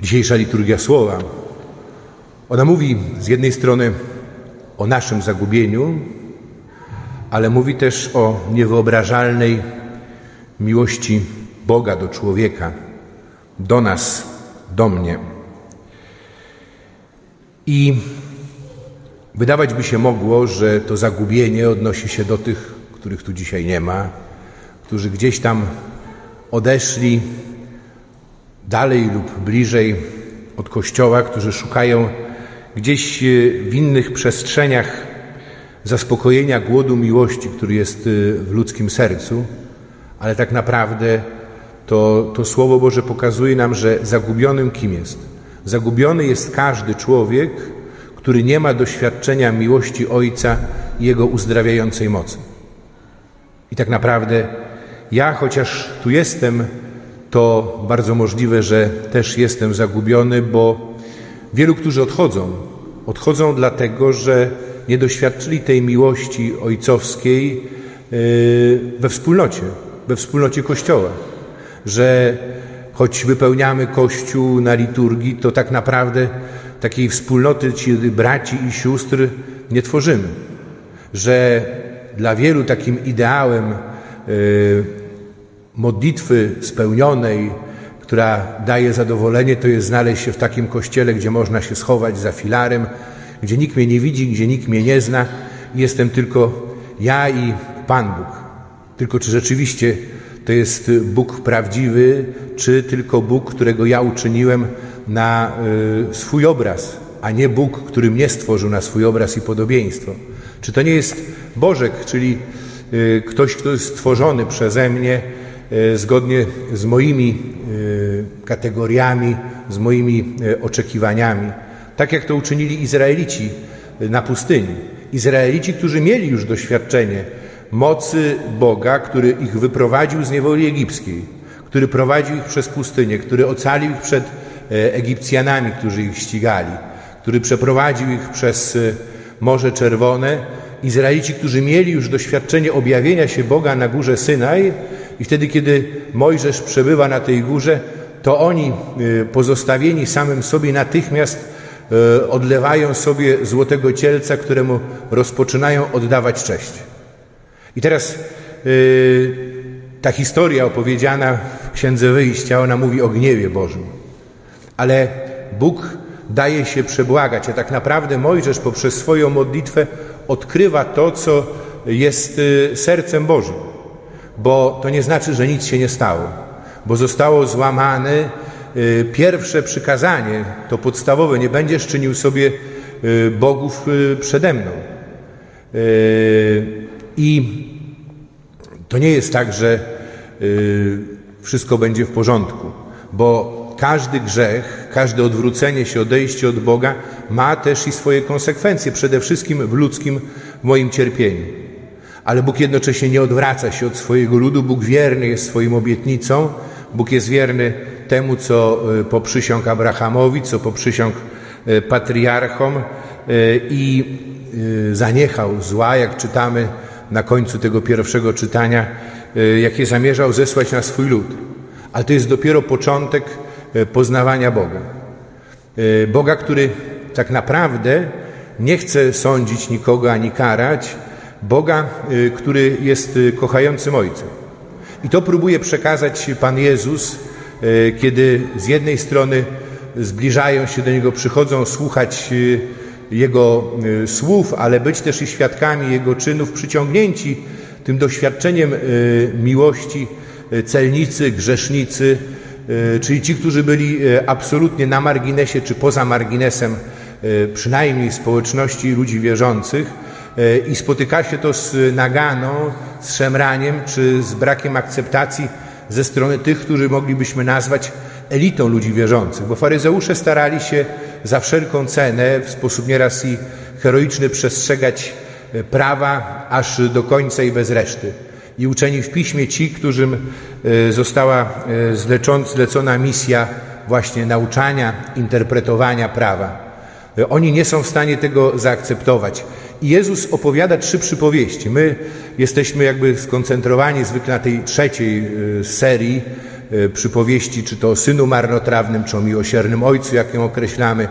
Dzisiejsza liturgia słowa, ona mówi z jednej strony o naszym zagubieniu, ale mówi też o niewyobrażalnej miłości Boga do człowieka, do nas, do mnie. I wydawać by się mogło, że to zagubienie odnosi się do tych, których tu dzisiaj nie ma, którzy gdzieś tam odeszli dalej lub bliżej od Kościoła, którzy szukają gdzieś e, w innych przestrzeniach zaspokojenia głodu miłości, który jest e, w ludzkim sercu, ale tak naprawdę to, to Słowo Boże pokazuje nam, że zagubionym kim jest? Zagubiony jest każdy człowiek, który nie ma doświadczenia miłości Ojca i Jego uzdrawiającej mocy. I tak naprawdę ja, chociaż tu jestem, to bardzo możliwe, że też jestem zagubiony, bo wielu, którzy odchodzą, odchodzą dlatego, że nie doświadczyli tej miłości ojcowskiej yy, we wspólnocie, we wspólnocie Kościoła. Że choć wypełniamy Kościół na liturgii, to tak naprawdę takiej wspólnoty ci braci i sióstr nie tworzymy. Że dla wielu takim ideałem yy, modlitwy spełnionej, która daje zadowolenie, to jest znaleźć się w takim kościele, gdzie można się schować za filarem, gdzie nikt mnie nie widzi, gdzie nikt mnie nie zna. Jestem tylko ja i Pan Bóg. Tylko czy rzeczywiście to jest Bóg prawdziwy, czy tylko Bóg, którego ja uczyniłem na y, swój obraz, a nie Bóg, który mnie stworzył na swój obraz i podobieństwo? Czy to nie jest Bożek, czyli y, ktoś, kto jest stworzony przeze mnie, zgodnie z moimi e, kategoriami, z moimi e, oczekiwaniami. Tak jak to uczynili Izraelici na pustyni. Izraelici, którzy mieli już doświadczenie mocy Boga, który ich wyprowadził z niewoli egipskiej, który prowadził ich przez pustynię, który ocalił ich przed Egipcjanami, którzy ich ścigali, który przeprowadził ich przez Morze Czerwone. Izraelici, którzy mieli już doświadczenie objawienia się Boga na górze Synaj, i wtedy, kiedy Mojżesz przebywa na tej górze, to oni, y, pozostawieni samym sobie, natychmiast y, odlewają sobie złotego cielca, któremu rozpoczynają oddawać cześć. I teraz y, ta historia opowiedziana w Księdze Wyjścia, ona mówi o gniewie Bożym. Ale Bóg daje się przebłagać, a tak naprawdę Mojżesz poprzez swoją modlitwę odkrywa to, co jest sercem Bożym bo to nie znaczy, że nic się nie stało, bo zostało złamane y, pierwsze przykazanie, to podstawowe, nie będziesz czynił sobie y, bogów y, przede mną. I to nie jest tak, że wszystko będzie w porządku, bo każdy grzech, każde odwrócenie się, odejście od Boga ma też i swoje konsekwencje, przede wszystkim w ludzkim moim cierpieniu ale Bóg jednocześnie nie odwraca się od swojego ludu. Bóg wierny jest swoim obietnicom. Bóg jest wierny temu, co e, poprzysiągł Abrahamowi, co poprzysiągł e, patriarchom e, i zaniechał zła, jak czytamy na końcu tego pierwszego czytania, jakie zamierzał zesłać na swój lud. Ale to jest dopiero początek poznawania Boga. Boga, który tak naprawdę nie chce sądzić nikogo ani karać, Boga, y, który jest y, kochającym Ojcem. I to próbuje przekazać Pan Jezus, y, kiedy z jednej strony zbliżają się do Niego, przychodzą słuchać Jego słów, ale być też i świadkami Jego czynów, przyciągnięci tym doświadczeniem miłości celnicy, grzesznicy, czyli ci, którzy byli absolutnie na marginesie czy poza marginesem przynajmniej społeczności ludzi wierzących, i spotyka się to z naganą, z szemraniem czy z brakiem akceptacji ze strony tych, którzy moglibyśmy nazwać elitą ludzi wierzących, bo faryzeusze starali się za wszelką cenę w sposób nieraz i heroiczny przestrzegać e, prawa aż do końca i bez reszty. I uczeni w piśmie ci, którym e, została zlecona misja właśnie nauczania, interpretowania prawa. Oni nie są w stanie tego zaakceptować. Jezus opowiada trzy przypowieści. My jesteśmy jakby skoncentrowani zwykle na tej trzeciej y, serii przypowieści, czy to o synu marnotrawnym, czy o miłosiernym ojcu, jak ją określamy,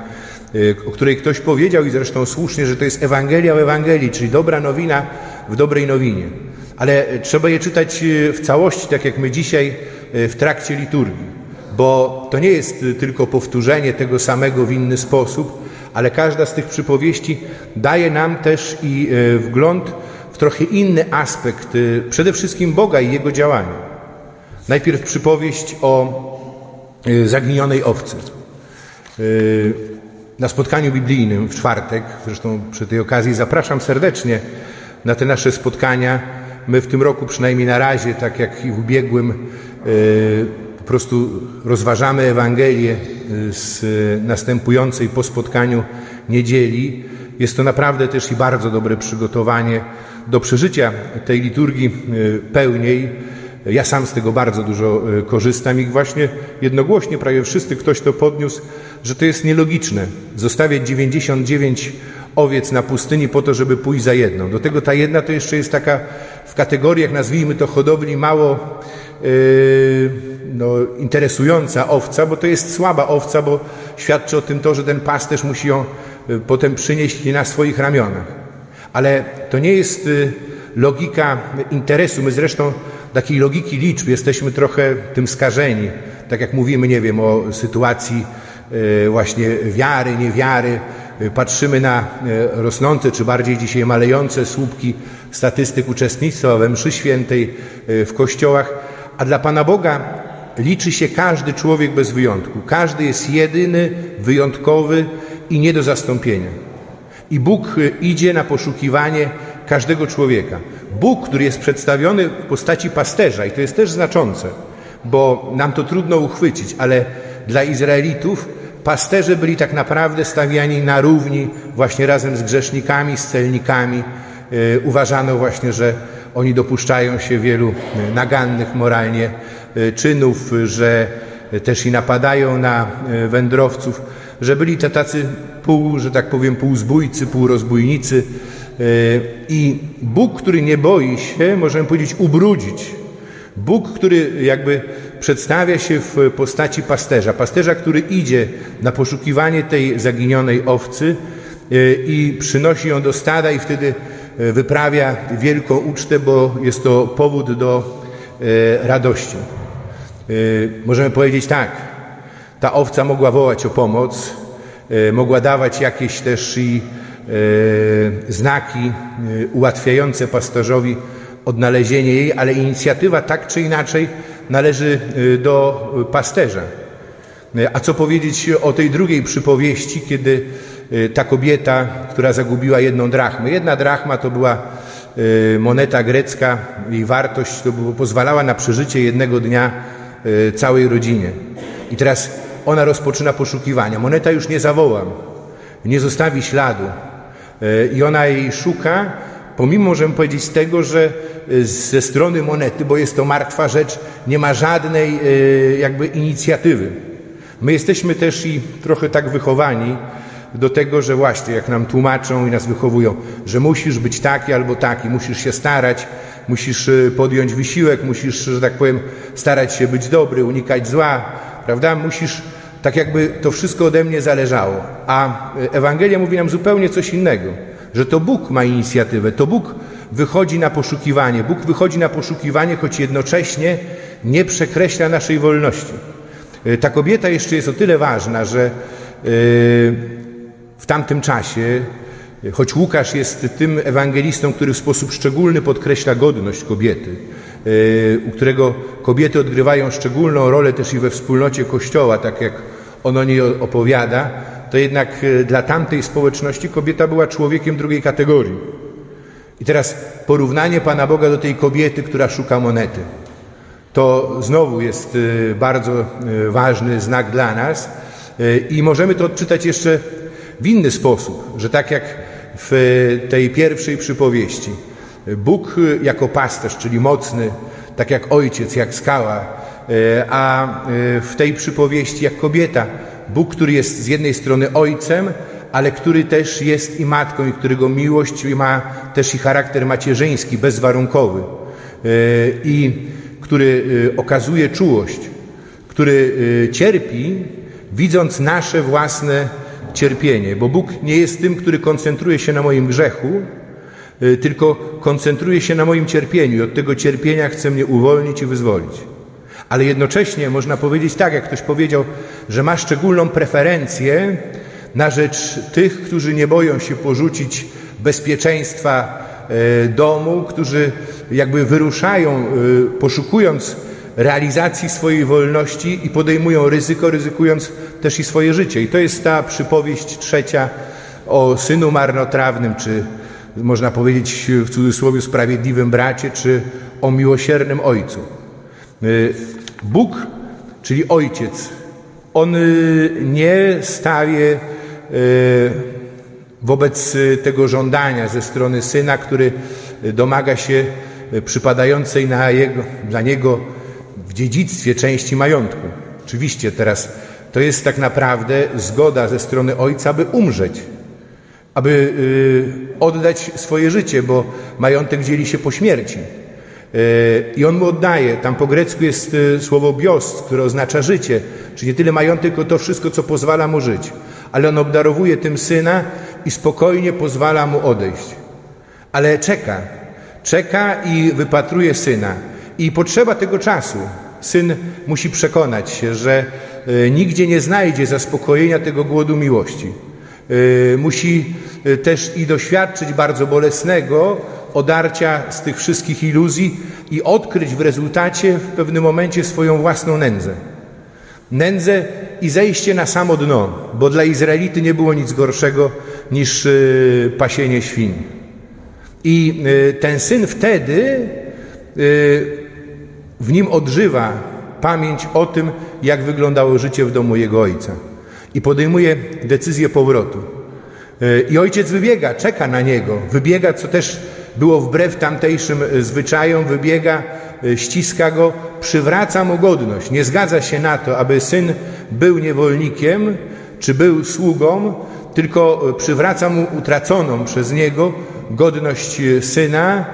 o której ktoś powiedział i zresztą słusznie, że to jest Ewangelia w Ewangelii, czyli dobra nowina w dobrej nowinie. Ale trzeba je czytać w całości, tak jak my dzisiaj w trakcie liturgii, bo to nie jest tylko powtórzenie tego samego w inny sposób, ale każda z tych przypowieści daje nam też i wgląd w trochę inny aspekt, przede wszystkim Boga i Jego działania. Najpierw przypowieść o zaginionej owcy. Na spotkaniu biblijnym w czwartek, zresztą przy tej okazji zapraszam serdecznie na te nasze spotkania. My w tym roku, przynajmniej na razie, tak jak i w ubiegłym, po prostu rozważamy Ewangelię z następującej po spotkaniu niedzieli. Jest to naprawdę też i bardzo dobre przygotowanie do przeżycia tej liturgii pełniej. Ja sam z tego bardzo dużo korzystam i właśnie jednogłośnie prawie wszyscy ktoś to podniósł, że to jest nielogiczne. Zostawiać 99 owiec na pustyni po to, żeby pójść za jedną. Do tego ta jedna to jeszcze jest taka w kategoriach, nazwijmy to hodowli, mało yy, no, interesująca owca, bo to jest słaba owca, bo świadczy o tym to, że ten pasterz musi ją potem przynieść na swoich ramionach. Ale to nie jest logika interesu. My zresztą takiej logiki liczb jesteśmy trochę tym skażeni. Tak jak mówimy, nie wiem, o sytuacji właśnie wiary, niewiary, patrzymy na rosnące, czy bardziej dzisiaj malejące słupki statystyk uczestnictwa we mszy świętej w kościołach, a dla Pana Boga liczy się każdy człowiek bez wyjątku. Każdy jest jedyny, wyjątkowy i nie do zastąpienia. I Bóg idzie na poszukiwanie każdego człowieka. Bóg, który jest przedstawiony w postaci pasterza, i to jest też znaczące, bo nam to trudno uchwycić, ale dla Izraelitów pasterze byli tak naprawdę stawiani na równi właśnie razem z grzesznikami, z celnikami. Uważano właśnie, że oni dopuszczają się wielu nagannych moralnie czynów, że też i napadają na wędrowców, że byli to tacy pół, że tak powiem, półzbójcy, półrozbójnicy. I Bóg, który nie boi się, możemy powiedzieć, ubrudzić. Bóg, który jakby przedstawia się w postaci pasterza. Pasterza, który idzie na poszukiwanie tej zaginionej owcy i przynosi ją do stada i wtedy wyprawia wielką ucztę, bo jest to powód do radości. Możemy powiedzieć tak, ta owca mogła wołać o pomoc, mogła dawać jakieś też i znaki ułatwiające pasterzowi odnalezienie jej, ale inicjatywa tak czy inaczej należy do pasterza. A co powiedzieć o tej drugiej przypowieści, kiedy ta kobieta, która zagubiła jedną drachmę. Jedna drachma to była moneta grecka, jej wartość to było, pozwalała na przeżycie jednego dnia całej rodzinie. I teraz ona rozpoczyna poszukiwania. Moneta już nie zawoła, nie zostawi śladu. I ona jej szuka, pomimo, możemy powiedzieć, tego, że ze strony monety, bo jest to martwa rzecz, nie ma żadnej jakby inicjatywy. My jesteśmy też i trochę tak wychowani do tego, że właśnie jak nam tłumaczą i nas wychowują, że musisz być taki albo taki, musisz się starać, musisz podjąć wysiłek, musisz, że tak powiem, starać się być dobry, unikać zła, prawda? Musisz, tak jakby to wszystko ode mnie zależało. A Ewangelia mówi nam zupełnie coś innego, że to Bóg ma inicjatywę, to Bóg wychodzi na poszukiwanie. Bóg wychodzi na poszukiwanie, choć jednocześnie nie przekreśla naszej wolności. Ta kobieta jeszcze jest o tyle ważna, że w tamtym czasie, choć Łukasz jest tym ewangelistą, który w sposób szczególny podkreśla godność kobiety, u którego kobiety odgrywają szczególną rolę też i we wspólnocie Kościoła, tak jak on o niej opowiada, to jednak dla tamtej społeczności kobieta była człowiekiem drugiej kategorii. I teraz porównanie Pana Boga do tej kobiety, która szuka monety. To znowu jest bardzo ważny znak dla nas i możemy to odczytać jeszcze w inny sposób, że tak jak w tej pierwszej przypowieści, Bóg jako pasterz, czyli mocny, tak jak ojciec, jak skała, a w tej przypowieści jak kobieta, Bóg, który jest z jednej strony ojcem, ale który też jest i matką, i którego miłość ma też i charakter macierzyński, bezwarunkowy, i który okazuje czułość który cierpi, widząc nasze własne cierpienie, bo Bóg nie jest tym, który koncentruje się na moim grzechu, y, tylko koncentruje się na moim cierpieniu i od tego cierpienia chce mnie uwolnić i wyzwolić. Ale jednocześnie można powiedzieć tak, jak ktoś powiedział, że ma szczególną preferencję na rzecz tych, którzy nie boją się porzucić bezpieczeństwa e, domu, którzy jakby wyruszają, e, poszukując realizacji swojej wolności i podejmują ryzyko, ryzykując też i swoje życie. I to jest ta przypowieść trzecia o synu marnotrawnym, czy można powiedzieć w cudzysłowie sprawiedliwym bracie, czy o miłosiernym ojcu. E, Bóg, czyli ojciec, on nie staje wobec tego żądania ze strony syna, który domaga się przypadającej na jego, dla niego w dziedzictwie części majątku. Oczywiście teraz to jest tak naprawdę zgoda ze strony ojca, aby umrzeć, aby y, oddać swoje życie, bo majątek dzieli się po śmierci. Y, I on mu oddaje. Tam po grecku jest y, słowo bios, które oznacza życie. Czyli nie tyle majątek, tylko to wszystko, co pozwala mu żyć. Ale on obdarowuje tym syna i spokojnie pozwala mu odejść. Ale czeka, czeka i wypatruje syna. I potrzeba tego czasu. Syn musi przekonać się, że e, nigdzie nie znajdzie zaspokojenia tego głodu miłości. E, musi e, też i doświadczyć bardzo bolesnego odarcia z tych wszystkich iluzji i odkryć w rezultacie w pewnym momencie swoją własną nędzę. Nędzę i zejście na samo dno, bo dla Izraelity nie było nic gorszego niż pasienie świń. I ten syn wtedy w nim odżywa pamięć o tym, jak wyglądało życie w domu jego ojca. I podejmuje decyzję powrotu. I ojciec wybiega, czeka na niego, wybiega, co też było wbrew tamtejszym zwyczajom, wybiega E, ściska go, przywraca mu godność. Nie zgadza się na to, aby syn był niewolnikiem czy był sługą, tylko e, przywraca mu utraconą przez niego godność e, syna,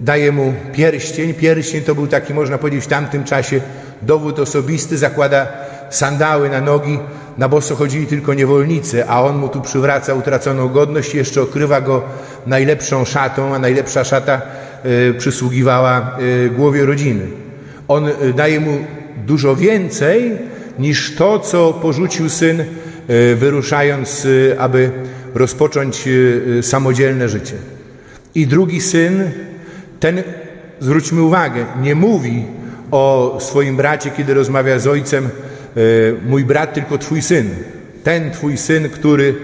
daje mu pierścień. Pierścień to był taki, można powiedzieć, w tamtym czasie dowód osobisty, zakłada sandały na nogi, na boso chodzili tylko niewolnicy, a on mu tu przywraca utraconą godność i jeszcze okrywa go najlepszą szatą, a najlepsza szata Y, przysługiwała y, głowie rodziny. On y, daje mu dużo więcej niż to, co porzucił syn, wyruszając, aby rozpocząć samodzielne życie. I drugi syn, ten, zwróćmy uwagę, nie mówi o swoim bracie, kiedy rozmawia z ojcem, mój brat, tylko twój syn. Ten twój syn, który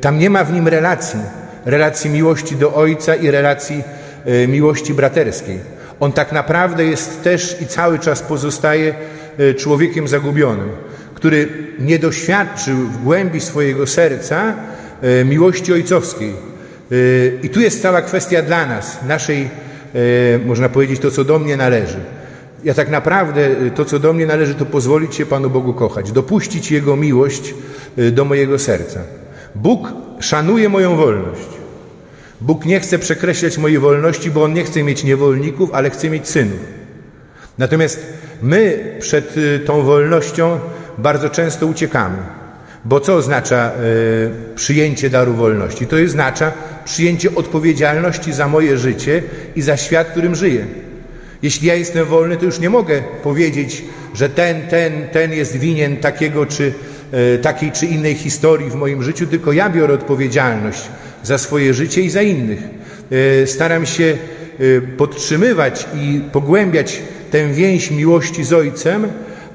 tam nie ma w nim relacji relacji miłości do Ojca i relacji e, miłości braterskiej. On tak naprawdę jest też i cały czas pozostaje e, człowiekiem zagubionym, który nie doświadczył w głębi swojego serca e, miłości ojcowskiej. I tu jest cała kwestia dla nas, naszej, można powiedzieć, to co do mnie należy. Ja tak naprawdę to, co do mnie należy, to pozwolić się Panu Bogu kochać, dopuścić Jego miłość do mojego serca. Bóg szanuje moją wolność. Bóg nie chce przekreślać mojej wolności, bo On nie chce mieć niewolników, ale chce mieć synów. Natomiast my przed y, tą wolnością bardzo często uciekamy. Bo co oznacza y, przyjęcie daru wolności? To oznacza przyjęcie odpowiedzialności za moje życie i za świat, w którym żyję. Jeśli ja jestem wolny, to już nie mogę powiedzieć, że ten, ten, ten jest winien takiego czy y, takiej czy innej historii w moim życiu, tylko ja biorę odpowiedzialność za swoje życie i za innych. E, staram się podtrzymywać i pogłębiać tę więź miłości z Ojcem,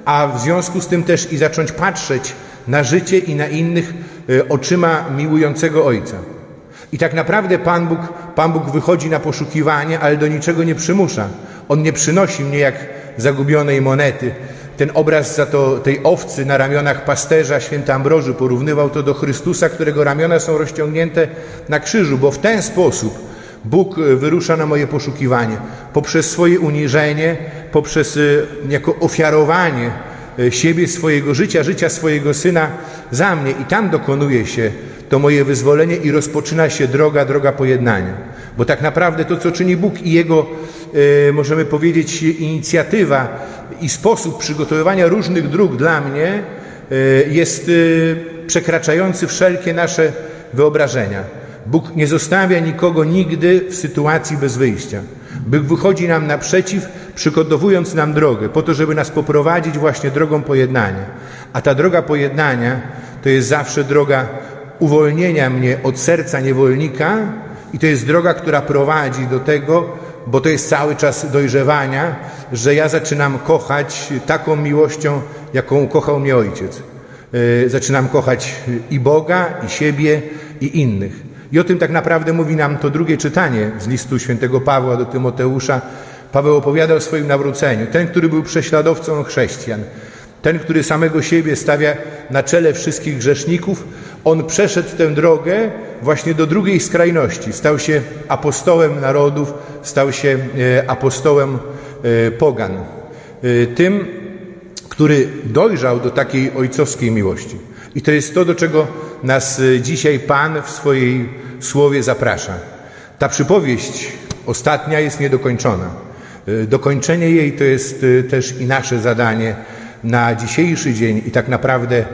a w związku z tym też i zacząć patrzeć na życie i na innych e, oczyma miłującego Ojca. I tak naprawdę Pan Bóg, Pan Bóg wychodzi na poszukiwanie, ale do niczego nie przymusza. On nie przynosi mnie jak zagubionej monety, ten obraz za to, tej owcy na ramionach pasterza święty Ambroży porównywał to do Chrystusa, którego ramiona są rozciągnięte na krzyżu, bo w ten sposób Bóg e, wyrusza na moje poszukiwanie. Poprzez swoje uniżenie, poprzez e, jako ofiarowanie siebie, swojego życia, życia swojego Syna za mnie. I tam dokonuje się to moje wyzwolenie i rozpoczyna się droga, droga pojednania. Bo tak naprawdę to, co czyni Bóg i Jego, e, możemy powiedzieć, inicjatywa i sposób przygotowywania różnych dróg dla mnie e, jest e, przekraczający wszelkie nasze wyobrażenia. Bóg nie zostawia nikogo nigdy w sytuacji bez wyjścia. Bóg wychodzi nam naprzeciw, przygotowując nam drogę, po to, żeby nas poprowadzić właśnie drogą pojednania. A ta droga pojednania to jest zawsze droga uwolnienia mnie od serca niewolnika i to jest droga, która prowadzi do tego, bo to jest cały czas dojrzewania, że ja zaczynam kochać taką miłością, jaką kochał mnie ojciec. E, zaczynam kochać i Boga, i siebie, i innych. I o tym tak naprawdę mówi nam to drugie czytanie z listu świętego Pawła do Tymoteusza. Paweł opowiada o swoim nawróceniu. Ten, który był prześladowcą chrześcijan, ten, który samego siebie stawia na czele wszystkich grzeszników, on przeszedł tę drogę właśnie do drugiej skrajności. Stał się apostołem narodów, stał się e, apostołem e, pogan. Tym, który dojrzał do takiej ojcowskiej miłości. I to jest to, do czego nas dzisiaj Pan w swojej słowie zaprasza. Ta przypowieść ostatnia jest niedokończona. Y, dokończenie jej to jest y, też i nasze zadanie na dzisiejszy dzień i tak naprawdę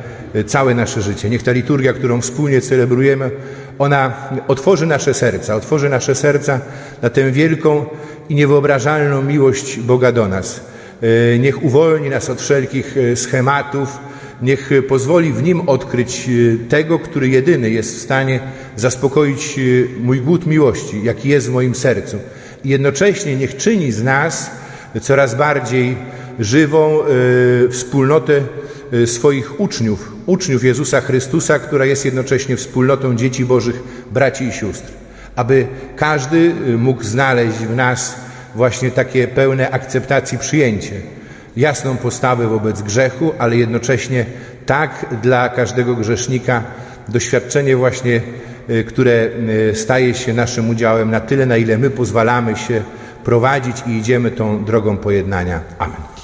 całe nasze życie. Niech ta liturgia, którą wspólnie celebrujemy, ona otworzy nasze serca, otworzy nasze serca na tę wielką i niewyobrażalną miłość Boga do nas E, niech uwolni nas od wszelkich e, schematów, niech pozwoli w nim odkryć e, tego, który jedyny jest w stanie zaspokoić mój głód miłości, jaki jest w moim sercu. Jednocześnie niech czyni z nas coraz bardziej żywą wspólnotę swoich uczniów, uczniów Jezusa Chrystusa, która jest jednocześnie wspólnotą dzieci Bożych, braci i sióstr. Aby każdy mógł znaleźć w nas właśnie takie pełne akceptacji, przyjęcie, jasną postawę wobec grzechu, ale jednocześnie tak dla każdego grzesznika doświadczenie właśnie, które y, staje się naszym udziałem na tyle, na ile my pozwalamy się prowadzić i idziemy tą drogą pojednania. Amen.